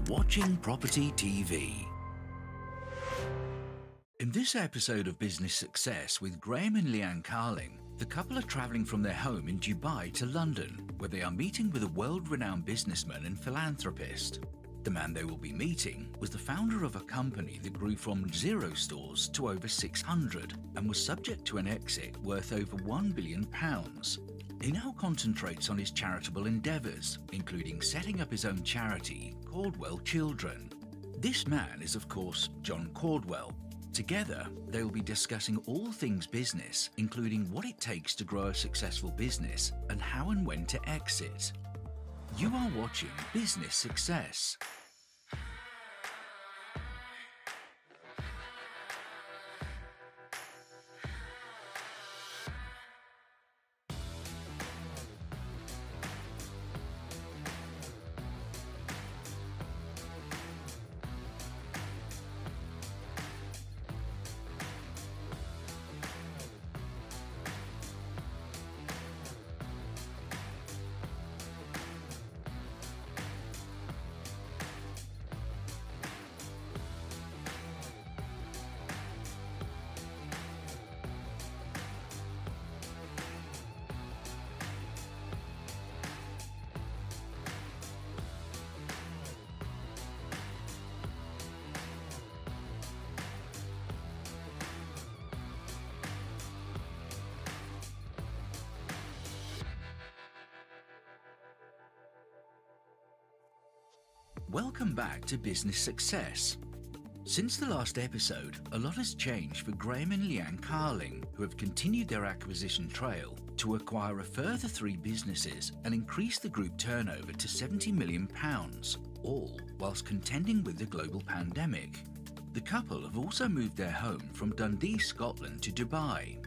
are watching Property TV. In this episode of Business Success with Graham and Leanne Carling, the couple are travelling from their home in Dubai to London, where they are meeting with a world renowned businessman and philanthropist. The man they will be meeting was the founder of a company that grew from zero stores to over 600 and was subject to an exit worth over £1 billion. He now concentrates on his charitable endeavours, including setting up his own charity, Caudwell Children. This man is, of course, John Caudwell. Together, they will be discussing all things business, including what it takes to grow a successful business and how and when to exit. You are watching Business Success. Welcome back to Business Success. Since the last episode, a lot has changed for Graham and Leanne Carling, who have continued their acquisition trail to acquire a further three businesses and increase the group turnover to £70 million, all whilst contending with the global pandemic. The couple have also moved their home from Dundee, Scotland to Dubai,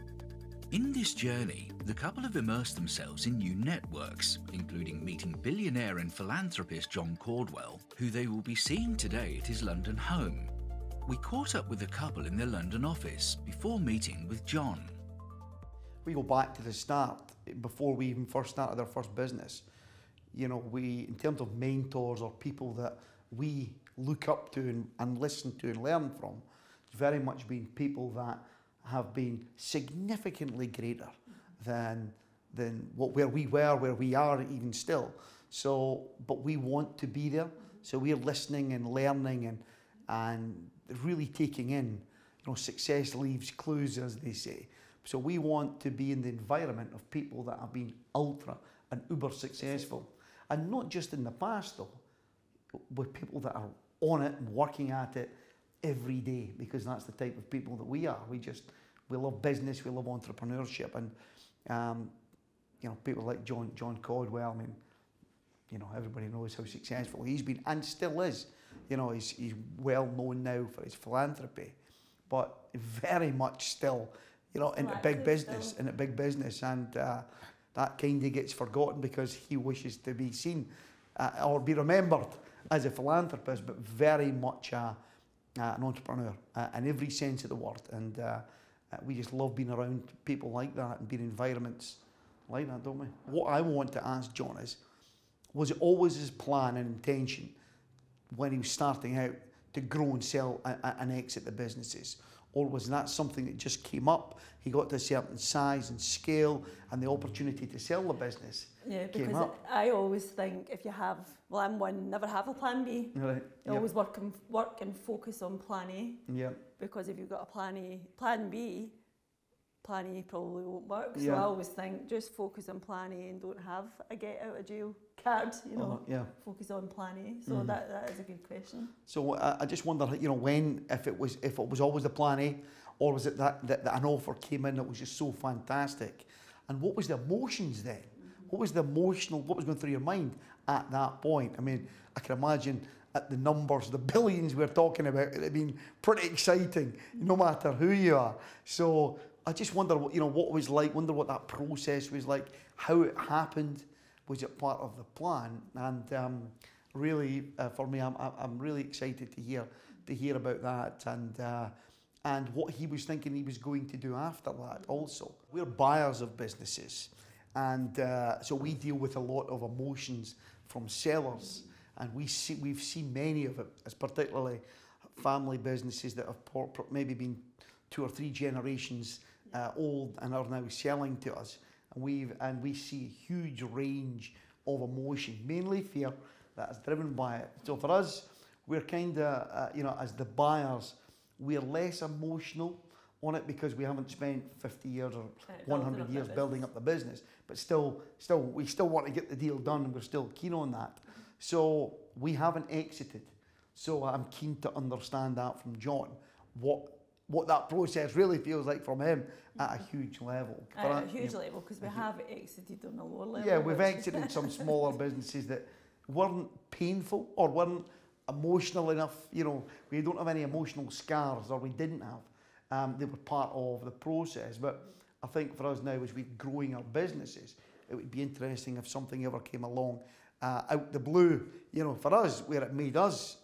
in this journey, the couple have immersed themselves in new networks, including meeting billionaire and philanthropist John Caudwell, who they will be seeing today at his London home. We caught up with the couple in their London office before meeting with John. We go back to the start, before we even first started our first business. You know, we, in terms of mentors or people that we look up to and, and listen to and learn from, it's very much been people that have been significantly greater than than what where we were, where we are even still. So, but we want to be there. So we're listening and learning and and really taking in. You know, success leaves clues, as they say. So we want to be in the environment of people that have been ultra and uber successful, and not just in the past though, with people that are on it and working at it every day because that's the type of people that we are. We just we love business, we love entrepreneurship, and um, you know people like John John Caudwell. I mean, you know everybody knows how successful he's been and still is. You know he's he's well known now for his philanthropy, but very much still, you know, in a big business, still. in a big business, and uh, that kind of gets forgotten because he wishes to be seen uh, or be remembered as a philanthropist, but very much a uh, an entrepreneur uh, in every sense of the word. And uh, uh, we just love being around people like that and being in environments like that, don't we? What I want to ask John is, was it always his plan and intention when he was starting out to grow and sell and exit the businesses? Or was that something that just came up? He got to a certain size and scale, and the opportunity to sell the business yeah, came up. I always think if you have, well, I'm one, never have a plan B. Right. Yep. always work and work and focus on plan A. Yeah. Because if you've got a plan A, plan B, plan A probably won't work. So yeah. I always think just focus on plan A and don't have a get out of jail card, you know. Uh, yeah. Focus on plan A. So mm. that, that is a good question. So uh, I just wonder, you know, when if it was if it was always the plan A, or was it that, that, that an offer came in that was just so fantastic, and what was the emotions then? What was the emotional? What was going through your mind at that point? I mean, I can imagine at the numbers, the billions we're talking about, it had been pretty exciting, no matter who you are. So I just wonder, what, you know, what it was like. Wonder what that process was like. How it happened. Was it part of the plan? And um, really, uh, for me, I'm, I'm really excited to hear to hear about that and. Uh, and what he was thinking he was going to do after that also. We're buyers of businesses and uh, so we deal with a lot of emotions from sellers and we see we've seen many of it as particularly family businesses that have maybe been two or three generations uh, old and are now selling to us, and we and we see a huge range of emotion, mainly fear that is driven by it. So for us, we're kind of uh, you know as the buyers, we're less emotional on it because we haven't spent 50 years or 100 years building up the business. But still, still, we still want to get the deal done, and we're still keen on that. So we haven't exited. So I'm keen to understand that from John, what what that process really feels like from him at a huge level. At a huge you know, level, because we have exited on a lower level. Yeah, we've exited some smaller businesses that weren't painful or weren't emotional enough. You know, we don't have any emotional scars, or we didn't have. Um, they were part of the process. But I think for us now, as we're growing our businesses, it would be interesting if something ever came along uh, out the blue, you know, for us, where it made us,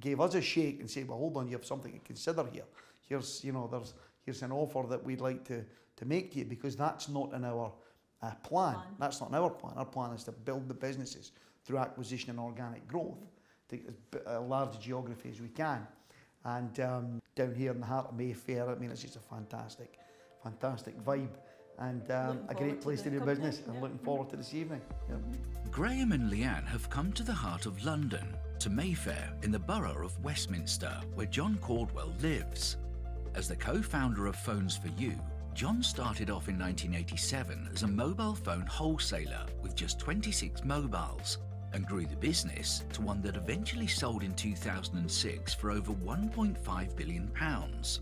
gave us a shake and say, well, hold on, you have something to consider here. Here's, you know, there's, here's an offer that we'd like to, to make to you because that's not in our uh, plan. plan. That's not in our plan. Our plan is to build the businesses through acquisition and organic growth to as large a geography as we can. And um, down here in the heart of Mayfair, I mean, it's just a fantastic, fantastic vibe and um, a great place to, to do business. Yeah. And looking forward to this evening. Yeah. Graham and Leanne have come to the heart of London, to Mayfair in the borough of Westminster, where John Caudwell lives. As the co-founder of Phones for You, John started off in 1987 as a mobile phone wholesaler with just 26 mobiles and grew the business to one that eventually sold in 2006 for over 1.5 billion pounds.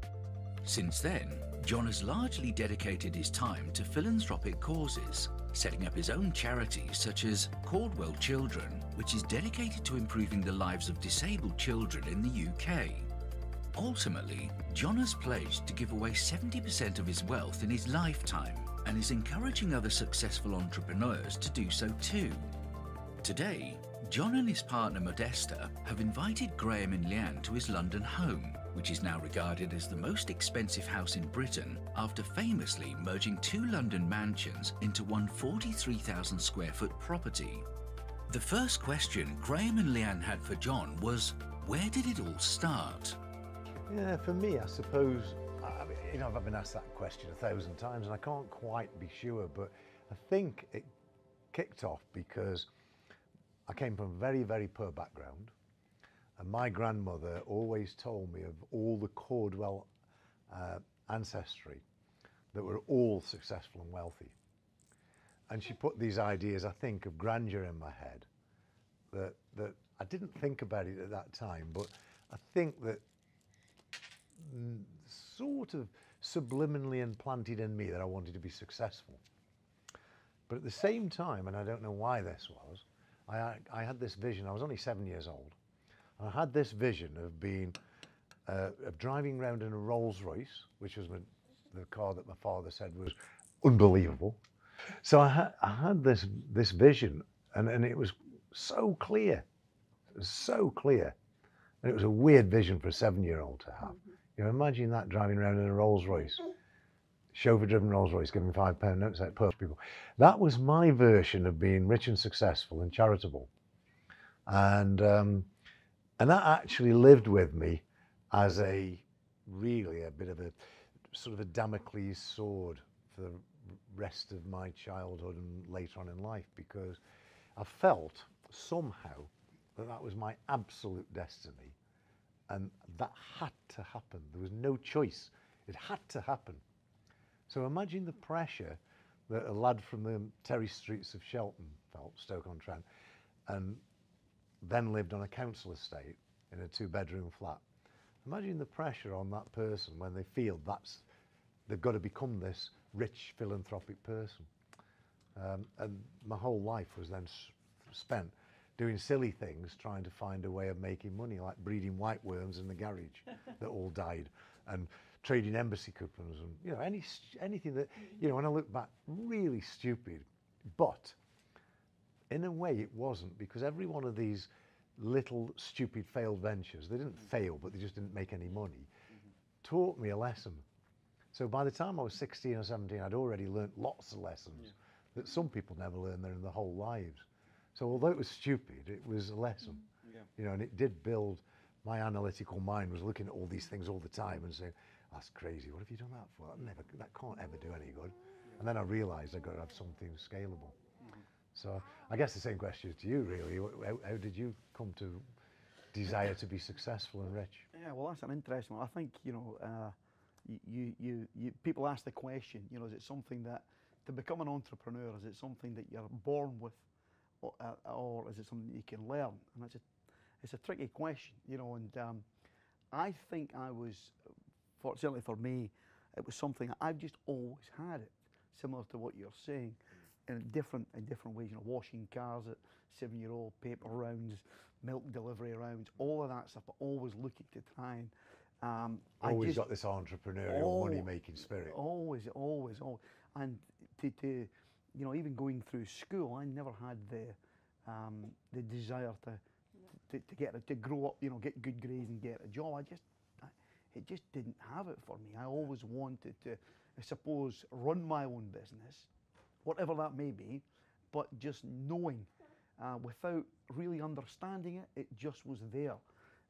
Since then, John has largely dedicated his time to philanthropic causes, setting up his own charities such as Caudwell Children, which is dedicated to improving the lives of disabled children in the UK. Ultimately, John has pledged to give away 70% of his wealth in his lifetime and is encouraging other successful entrepreneurs to do so too. Today, John and his partner Modesta have invited Graham and Leanne to his London home, which is now regarded as the most expensive house in Britain after famously merging two London mansions into one 43,000 square foot property. The first question Graham and Leanne had for John was, where did it all start? Yeah, for me, I suppose, I you know, I've been asked that question a thousand times and I can't quite be sure, but I think it kicked off because I came from a very, very poor background. And my grandmother always told me of all the Caudwell uh, ancestry that were all successful and wealthy. And she put these ideas, I think, of grandeur in my head that, that I didn't think about it at that time, but I think that sort of subliminally implanted in me that I wanted to be successful. But at the same time, and I don't know why this was, I, I had this vision. I was only seven years old. And I had this vision of being, uh, of driving around in a Rolls Royce, which was my, the car that my father said was unbelievable. So I, ha I had this, this vision and, and it was so clear, was so clear. And it was a weird vision for a seven year old to have. You know, imagine that driving around in a Rolls Royce chauffeur driven Rolls Royce giving five pound notes out poor people. That was my version of being rich and successful and charitable. And, um, and that actually lived with me as a really a bit of a sort of a Damocles sword for the rest of my childhood and later on in life because I felt somehow that that was my absolute destiny and that had to happen. There was no choice. It had to happen. So imagine the pressure that a lad from the Terry streets of Shelton felt, Stoke-on-Trent, and then lived on a council estate in a two-bedroom flat. Imagine the pressure on that person when they feel that's they've got to become this rich philanthropic person. Um, and my whole life was then spent doing silly things, trying to find a way of making money, like breeding white worms in the garage that all died, and trading embassy coupons and you know any anything that you know when I look back really stupid. But in a way it wasn't because every one of these little stupid failed ventures they didn't mm-hmm. fail but they just didn't make any mm-hmm. money mm-hmm. taught me a lesson. So by the time I was 16 or 17 I'd already learnt lots of lessons yeah. that some people never learn their in their whole lives so although it was stupid it was a lesson Yeah. You know, and it did build. My analytical mind was looking at all these things all the time and saying, "That's crazy. What have you done that for? That never, that can't ever do any good." And then I realised I've got to have something scalable. So I guess the same question to you, really. How, how did you come to desire to be successful and rich? Yeah, well, that's an interesting one. I think you know, uh, you, you, you, people ask the question. You know, is it something that to become an entrepreneur is it something that you're born with, or, or is it something you can learn? And it's a, it's a tricky question. You know, and um, I think I was, for, certainly for me, it was something I've just always had it, similar to what you're saying. In different in different ways, you know, washing cars at seven-year-old, paper rounds, milk delivery rounds, all of that stuff. But always looking to try and um, I Always just- got this entrepreneurial, money-making spirit. Always, always, always. And to, to, you know, even going through school, I never had the, um, the desire to, to, to get, to grow up, you know, get good grades and get a job. I just, I, it just didn't have it for me. I always wanted to, I suppose, run my own business, whatever that may be, but just knowing, uh, without really understanding it, it just was there.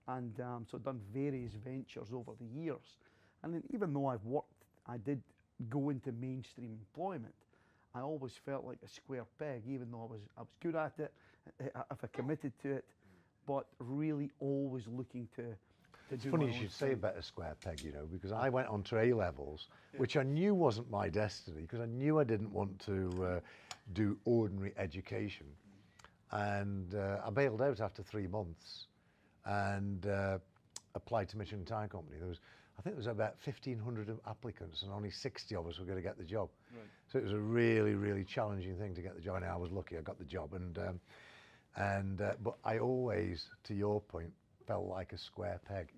And um, so done various ventures over the years. And even though I've worked, I did go into mainstream employment. I always felt like a square peg, even though I was I was good at it, uh, if I committed to it, but really always looking to. to It's do funny you should say about a square peg, you know, because I went on to A levels, which I knew wasn't my destiny, because I knew I didn't want to uh, do ordinary education. And uh, I bailed out after three months and uh, applied to Michelin Tire Company. There was, I think there was about 1,500 applicants and only 60 of us were going to get the job. So it was a really, really challenging thing to get the job. And I was lucky I got the job. And, um, and uh, but I always, to your point, felt like a square peg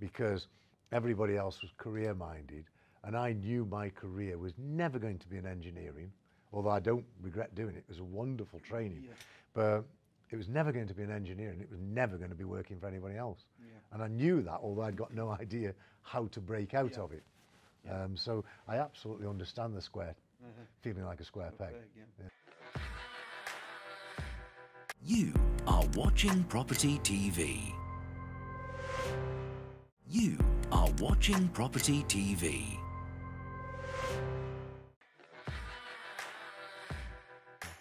because everybody else was career minded. And I knew my career was never going to be in engineering, although I don't regret doing it. It was a wonderful training. But it was never going to be an engineer and It was never going to be working for anybody else. And I knew that, although I'd got no idea how to break out of it. Um, so I absolutely understand the square, feeling like a square peg. You are watching Property TV. You are watching Property TV.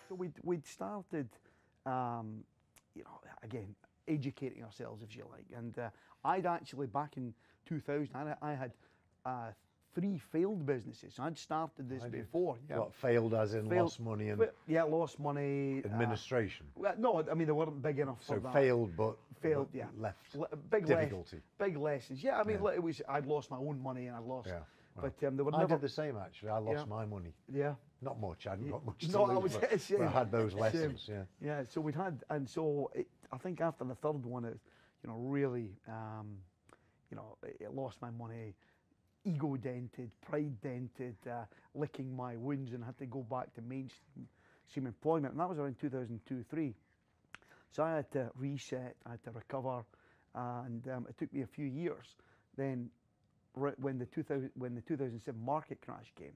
So we'd, we'd started, um, you know, again, educating ourselves, if you like. And uh, I'd actually, back in 2000, I, I had uh, three failed businesses. I'd started this I before. Yeah. What failed as in Failed- lost money and yeah, lost money. uh, administration. well, no, I mean, they weren't big enough so for that. failed, but Failed, but yeah. left Le- big difficulty. big lessons. Yeah, I mean, Yeah. it was. I'd lost my own money and I lost. Yeah, But um, they were I never. did the same actually. I lost Yeah. my money. Yeah. Not much. I hadn't got much to No, I was but, gonna but I had those lessons. Yeah. Yeah, so we'd had, and so it, I think after the third one, it, you know, really, um, you know, it, it lost my money, ego dented, pride dented, uh, licking my wounds, and had to go back to mainstream stream employment, and that was around 2002 3. So I had to reset, I had to recover, and um, it took me a few years. Then, ri- when the 2000, when the 2007 market crash came,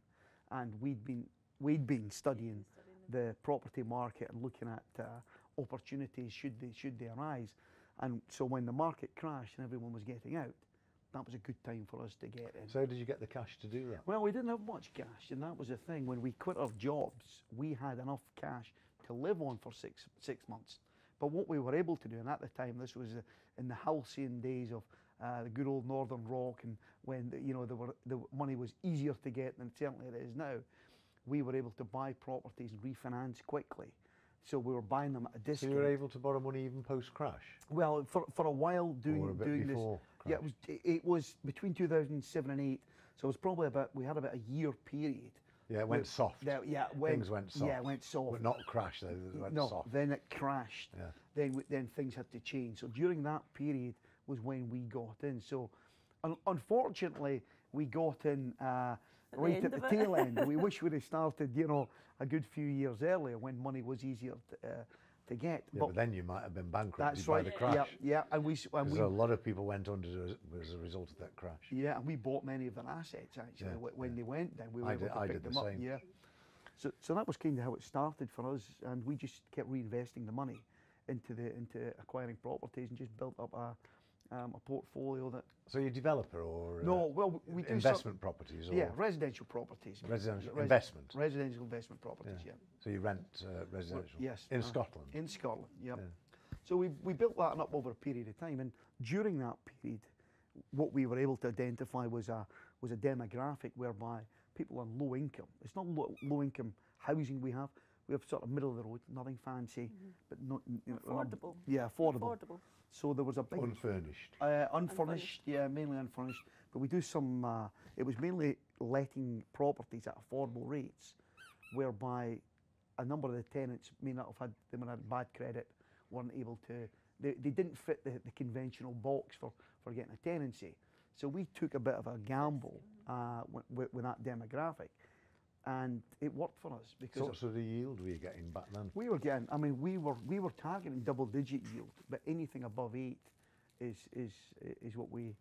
and we'd been we'd been studying the property market and looking at uh, opportunities should they should they arise, and so when the market crashed and everyone was getting out, that was a good time for us to get in. So how did you get the cash to do that? Well, we didn't have much cash, and that was the thing. When we quit our jobs, we had enough cash to live on for six six months. But what we were able to do, and at the time, this was uh, in the halcyon days of uh, the good old Northern Rock, and when the, you know there were the money was easier to get than certainly it is now. We were able to buy properties and refinance quickly, so we were buying them at a discount. So you were able to borrow money even post crash? Well, for, for a while doing a doing this, yeah, it was it, was between 2007 and 8. So it was probably about we had about a year period. Yeah, it went where- soft. that- yeah, when, Things went soft. Yeah, it went soft. But not crash though. It went no, soft. then it crashed. Yeah. Then then things had to change. So during that period was when we got in. So un- unfortunately, we got in uh, the right end at the it. tail end. We wish we'd have started, you know, a good few years earlier when money was easier to, uh, to get. Yeah, but then you might have been bankrupt that's by the crash. Yeah, yeah, and we and Because we a lot of people went under as as a result of that crash. Yeah, and we bought many of their assets actually Yeah, wh- when they went down. We were I able did- to I pick did the them up. same. Yeah. So, so that was kind of how it started for us, and we just kept reinvesting the money into the into acquiring properties and just built up a um, a portfolio that So you're a developer or uh, no well we do some- investment properties or yeah residential properties residential Res- investment? residential investment properties yeah, So you rent uh, residential yes in uh, Scotland. in Scotland yeah. Yeah. so we we built that up over a period of time and during that period what we were able to identify was a was a demographic whereby people on low income it's not low, low income housing we have we have sort of middle of the road nothing fancy but not you know, Affordable. yeah affordable Affordable. So there was a big Unfurnished. uh, unfurnished, yeah, mainly unfurnished. But we do some. Uh, it was mainly letting properties at affordable rates, whereby a number of the tenants may not have had they have had bad credit, weren't able to. They, they didn't fit the, the conventional box for, for getting a tenancy. So we took a bit of a gamble uh, with, with that demographic, and it worked for us because what sort of yield were you getting back then? we were getting. I mean, we were we were targeting double-digit yield, but anything above eight is is is what we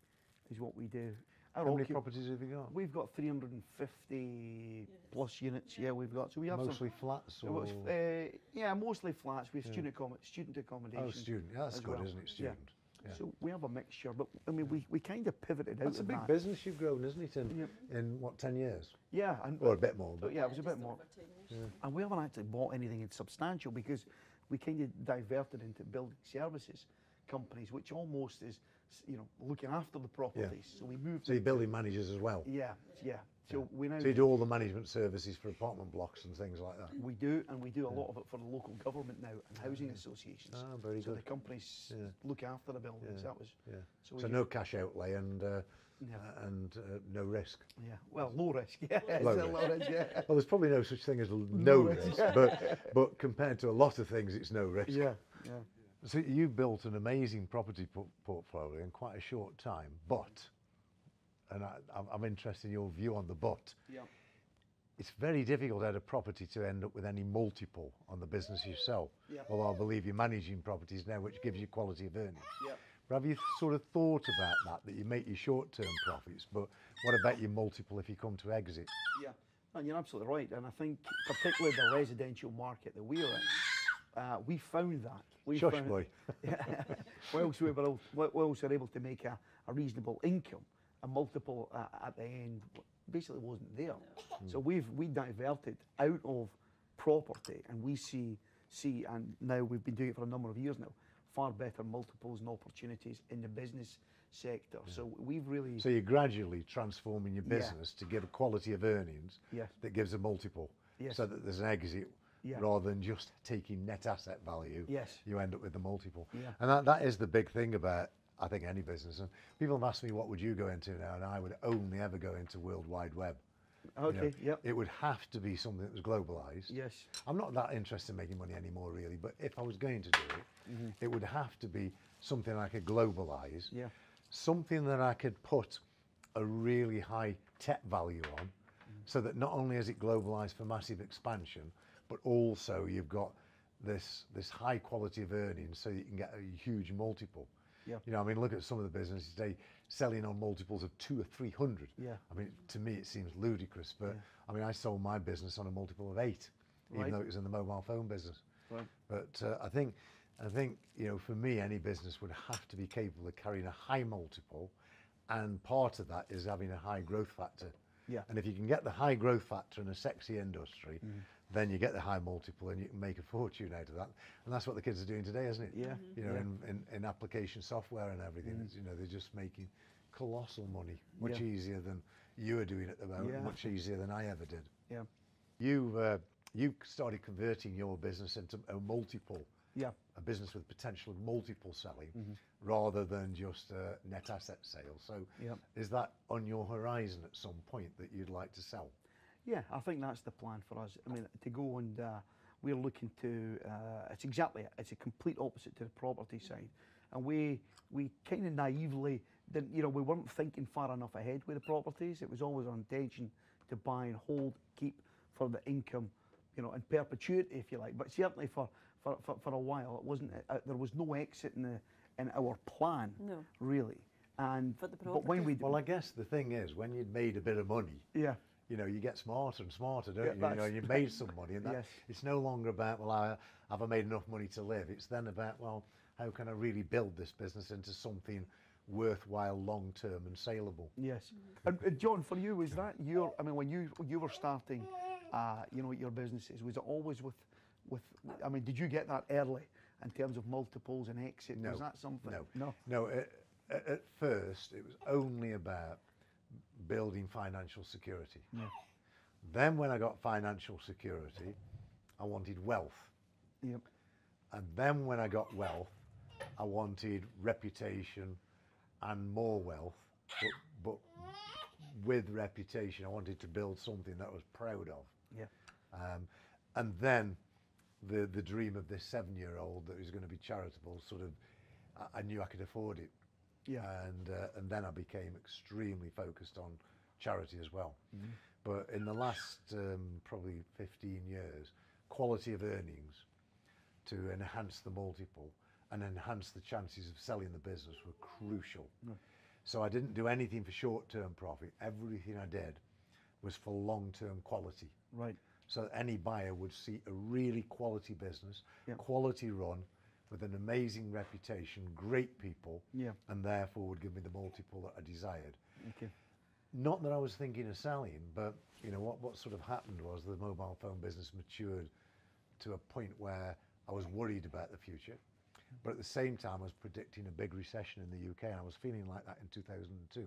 is what we do. Our How many properties have you got? We've got 350 plus units. Yeah, we've got. So we have Mostly some. flats or uh, yeah, mostly flats. We have student accom- student accommodation. oh, student. Yeah, that's good, well. isn't it? Yeah. Student. Yeah. So we have a mixture, but I mean, we, we kind of pivoted out That's a big that. business you've grown, isn't it? In, Yep. in what, 10 years? Yeah, and Or a bit more. but But yeah, it was a bit more. And we haven't actually bought anything in substantial because we kind of diverted into building services companies, which almost is, you know, looking after the properties. So we moved. So you're building managers as well? Yeah, yeah. So we now So you do all the management services for apartment blocks and things like that? we do, and we do a lot of it for the local government now and housing associations. Ah, very so good. the companies Yeah. look after the buildings. Yeah, That was Yeah. So So, no cash outlay and uh, Yeah. uh, and uh, no risk. yeah. Well, low risk. Yeah, Low risk. low risk. Yeah. Well, there's probably no such thing as No no risk, risk, but but compared to a lot of things, it's no risk. yeah. Yeah. So you built an amazing property portfolio in quite a short time, but, and I, I'm- I'm interested in your view on the but. Yeah. It's very difficult at a property to end up with any multiple on the business you sell. Yeah. Although I believe you're managing properties now, which gives you quality of earnings. Yeah. But have you sort of thought about that, that you make your short-term profits, but what about your multiple if you come to exit? Yeah, and you're absolutely right. And I think particularly the residential market that we're in, uh, we found that. We Shush, found, boy. whilst we were able, whilst we were able to make a, a reasonable income, a multiple uh, at the end basically wasn't there. So we've we diverted out of property, and we see see, and now we've been doing it for a number of years now, far better multiples and opportunities in the business sector. So we've really So you're gradually transforming your Yeah. business to give a quality of earnings Yes. that gives a multiple, Yes. so that there's an exit Yeah. rather than just taking net asset value. Yes. You end up with the multiple. Yeah. And that, that is the big thing about I think any business. And people have asked me what would you go into now, and I would only ever go into World Wide Web. You know, okay. Yep. It would have to be something that was globalized. Yes. I'm not that interested in making money anymore, really. But if I was going to do it, mm-hmm. it would have to be something I could globalize. Yeah. Something that I could put a really high tech value on, mm. so that not only is it globalized for massive expansion, but also you've got this this high quality of earnings, so you can get a huge multiple. Yeah. You know, I mean, look at some of the businesses today selling on multiples of two or three hundred. Yeah. I mean, to me, it seems ludicrous, but I mean, I sold my business on a multiple of eight, Right. even though it was in the mobile phone business. Right. But uh, I think, I think you know, for me, any business would have to be capable of carrying a high multiple, and part of that is having a high growth factor. Yeah. And if you can get the high growth factor in a sexy industry, then you get the high multiple and you can make a fortune out of that. And that's what the kids are doing today, isn't it? Yeah. You know, Yeah. in, in, in application software and everything, it's, you know, they're just making colossal money, much Yeah. easier than you are doing at the moment, Yeah. much easier than I ever did. Yeah. You uh, you started converting your business into a multiple, Yeah. a business with potential of multiple selling, Mm-hmm. rather than just a net asset sale. So, Yep. is that on your horizon at some point that you'd like to sell? Yeah, I think that's the plan for us. I mean, to go and uh, we're looking to. Uh, it's exactly it. It's a complete opposite to the property side, and we we kind of naively didn't. You know, we weren't thinking far enough ahead with the properties. It was always our intention to buy and hold, keep for the income, you know, in perpetuity, if you like. But certainly for for, for, for a while, it wasn't. Uh, there was no exit in the in our plan. No. Really. And For the but when we. Well, I guess the thing is, when you'd made a bit of money, yeah you know, you get smarter and smarter, don't Yeah, you? You know, that's- you made some money, and that, Yes. it's no longer about well, I, have I made enough money to live? It's then about well, how can I really build this business into something worthwhile, long term, and saleable? Yes. And, and John, for you, was that your? I mean, when you you were starting, uh, you know, your businesses, was it always with, with? I mean, did you get that early in terms of multiples and exit? No. Was that something? No, No. no. At at first, it was only about building financial security. Then, when I got financial security, I wanted wealth. Yep. And then when I got wealth, I wanted reputation and more wealth. But, but with reputation, I wanted to build something that I was proud of. Yeah. Um, and then the, the dream of this seven year old that was going to be charitable sort of, I, I knew I could afford it. Yeah. And, uh, and then I became extremely focused on charity as well. But in the last um, probably 15 years, quality of earnings to enhance the multiple and enhance the chances of selling the business were crucial. So I didn't do anything for short-term profit. Everything I did was for long-term quality. Right. So any buyer would see a really quality business, Yep. quality run, with an amazing reputation, great people, Yeah. and therefore would give me the multiple that I desired. Okay. Not that I was thinking of selling, but you know what, what sort of happened was the mobile phone business matured to a point where I was worried about the future. But at the same time, I was predicting a big recession in the UK, and I was feeling like that in 2002.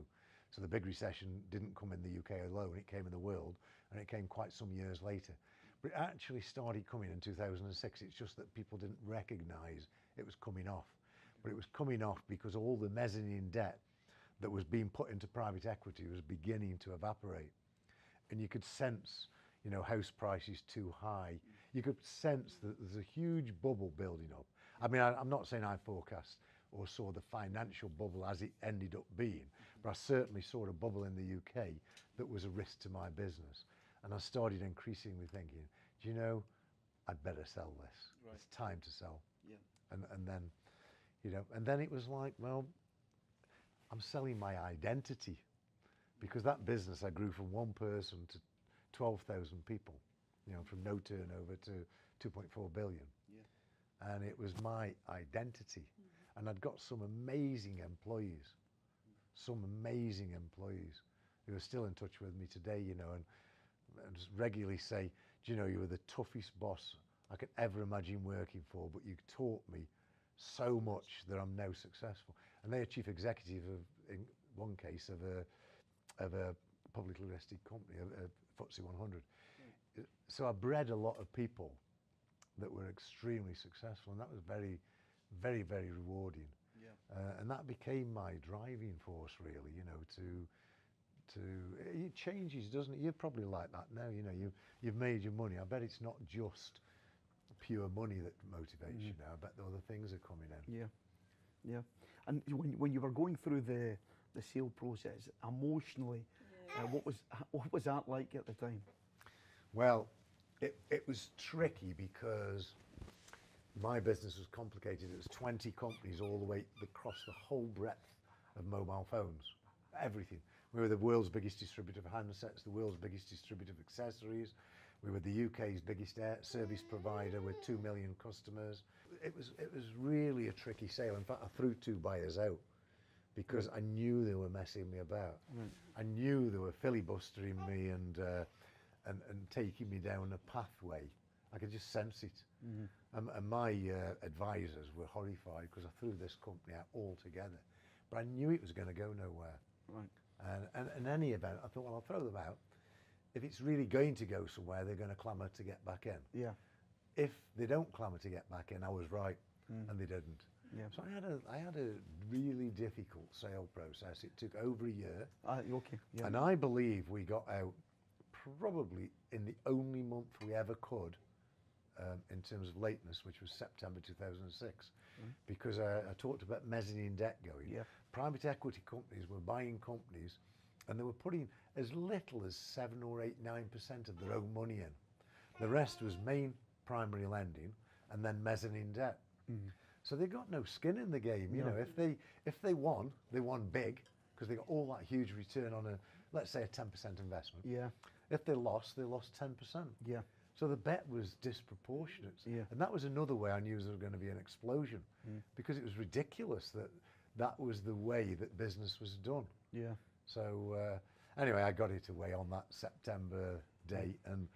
So the big recession didn't come in the UK alone, it came in the world, and it came quite some years later. But it actually started coming in 2006. It's just that people didn't recognize it was coming off. But it was coming off because all the mezzanine debt that was being put into private equity was beginning to evaporate. And you could sense, you know, house prices too high. You could sense that there's a huge bubble building up. I mean, I, I'm not saying I forecast or saw the financial bubble as it ended up being, but I certainly saw a bubble in the UK that was a risk to my business. And I started increasingly thinking, do you know, I'd better sell this. It's time to sell. Yeah. And, and then, you know, and then it was like, well, I'm selling my identity because that business I grew from one person to 12,000 people, you know, from no turnover to 2.4 billion. Yeah. And it was my identity. Mm-hmm. And I'd got some amazing employees, some amazing employees who are still in touch with me today, you know, and, and just regularly say, do you know, you were the toughest boss I could ever imagine working for, but you taught me so much that I'm now successful. And they're chief executive of, in one case, of a, of a publicly listed company, a, a FTSE 100. So I bred a lot of people that were extremely successful, and that was very, very, very rewarding. Yeah. Uh, and that became my driving force, really. You know, to to it changes, doesn't it? You're probably like that now. You know, you you've made your money. I bet it's not just pure money that motivates you now. I bet the other things are coming in. Yeah, yeah. And when, when you were going through the, the sale process, emotionally, uh, what was what was that like at the time? Well, it, it was tricky because my business was complicated. It was 20 companies all the way across the whole breadth of mobile phones, everything. We were the world's biggest distributor of handsets, the world's biggest distributor of accessories. We were the UK's biggest air service provider with 2 million customers. It was, it was really a tricky sale. In fact, I threw two buyers out because I knew they were messing me about. I knew they were filibustering me and, uh, and, and taking me down a pathway. I could just sense it. And, and my uh, advisors were horrified because I threw this company out altogether. But I knew it was going to go nowhere. Right. And, and in any event, I thought, well, I'll throw them out. If it's really going to go somewhere, they're going to clamour to get back in. Yeah. If they don't clamour to get back in, I was right, and they didn't. Yeah. So I had a I had a really difficult sale process. It took over a year, Ah, okay. Yeah. and I believe we got out probably in the only month we ever could um, in terms of lateness, which was September 2006, because I, I talked about mezzanine debt going. Yeah. Private equity companies were buying companies, and they were putting as little as seven or eight, nine percent of their own money in. The rest was main primary lending, and then mezzanine debt. Mm-hmm. So they got no skin in the game. You No. know, if they if they won, they won big because they got all that huge return on a let's say a 10% investment. yeah. If they lost, they lost 10%. Yeah. So the bet was disproportionate. Yeah. And that was another way I knew there was going to be an explosion mm. because it was ridiculous that that was the way that business was done. Yeah. So uh, anyway, I got it away on that September date, and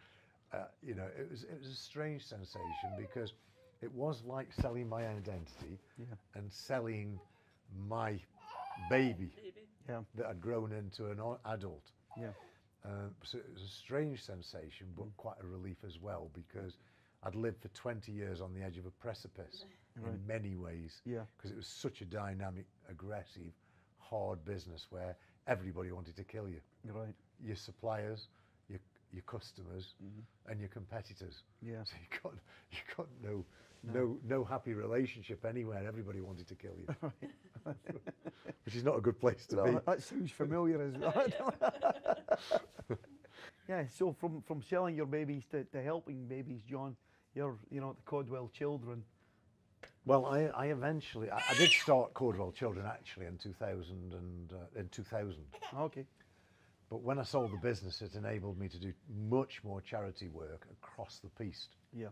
uh, you know, it was it was a strange sensation because it was like selling my identity Yeah. and selling my baby Yeah. that had grown into an adult. Yeah. Um, so it was a strange sensation, but quite a relief as well because I'd lived for 20 years on the edge of a precipice Right. in many ways. Yeah. Because it was such a dynamic, aggressive, hard business where everybody wanted to kill you. Right. Your suppliers, your your customers, and your competitors. Mm-hmm. Yeah. So you got you got no no no happy relationship anywhere. Everybody wanted to kill you. Which is not a good place to be. That, that sounds familiar as well. yeah, so from, from selling your babies to, to helping babies, John, you're you know the Caudwell Children. Well, I, I eventually I, I did start Caudwell Children actually in 2000 and uh, in 2000. Okay. But when I sold the business, it enabled me to do much more charity work across the piece Yeah.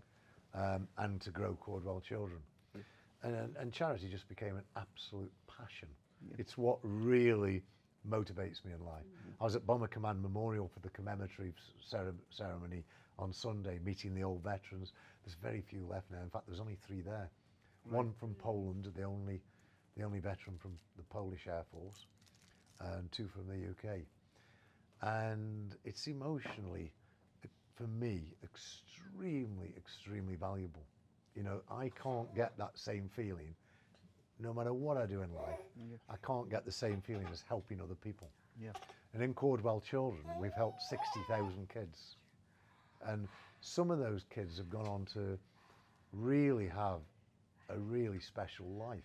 um, and to grow Caudwell Children. And, and, and charity just became an absolute passion. It's what really motivates me in life. I was at Bomber Command Memorial for the commemorative cere- ceremony on Sunday, meeting the old veterans. There's very few left now. In fact, there's only three there. One from Poland, the only, the only veteran from the Polish Air Force, and two from the UK. And it's emotionally, for me, extremely, extremely valuable. You know, I can't get that same feeling no matter what I do in life. I can't get the same feeling as helping other people. Yeah. And in Caudwell Children, we've helped 60,000 kids. And some of those kids have gone on to really have a really special life.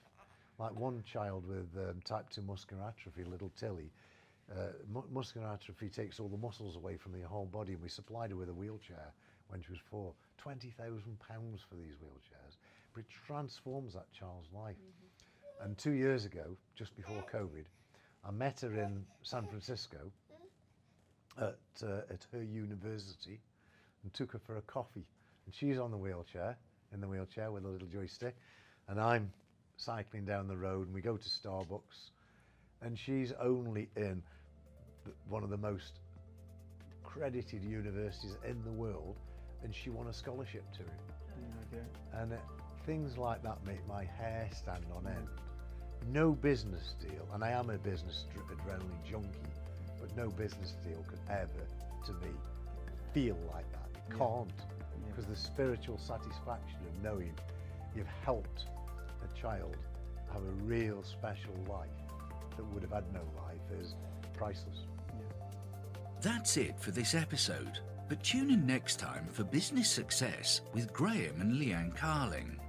Like one child with um, type 2 muscular atrophy, little Tilly. Uh, mu- muscular atrophy takes all the muscles away from the whole body, and we supplied her with a wheelchair when she was four. £20,000 for these wheelchairs. But it transforms that child's life. And two years ago, just before COVID, I met her in San Francisco at, uh, at her university and took her for a coffee. And she's on the wheelchair, in the wheelchair with a little joystick, and I'm cycling down the road and we go to Starbucks and she's only in one of the most credited universities in the world and she won a scholarship to it. Okay. And uh, things like that make my hair stand on end. No business deal, and I am a business dr- adrenaline junkie, but no business deal could ever, to me, feel like that. It can't. Because the spiritual satisfaction of knowing you've helped a child have a real special life that would have had no life is priceless. That's it for this episode. But tune in next time for business success with Graham and Leanne Carling.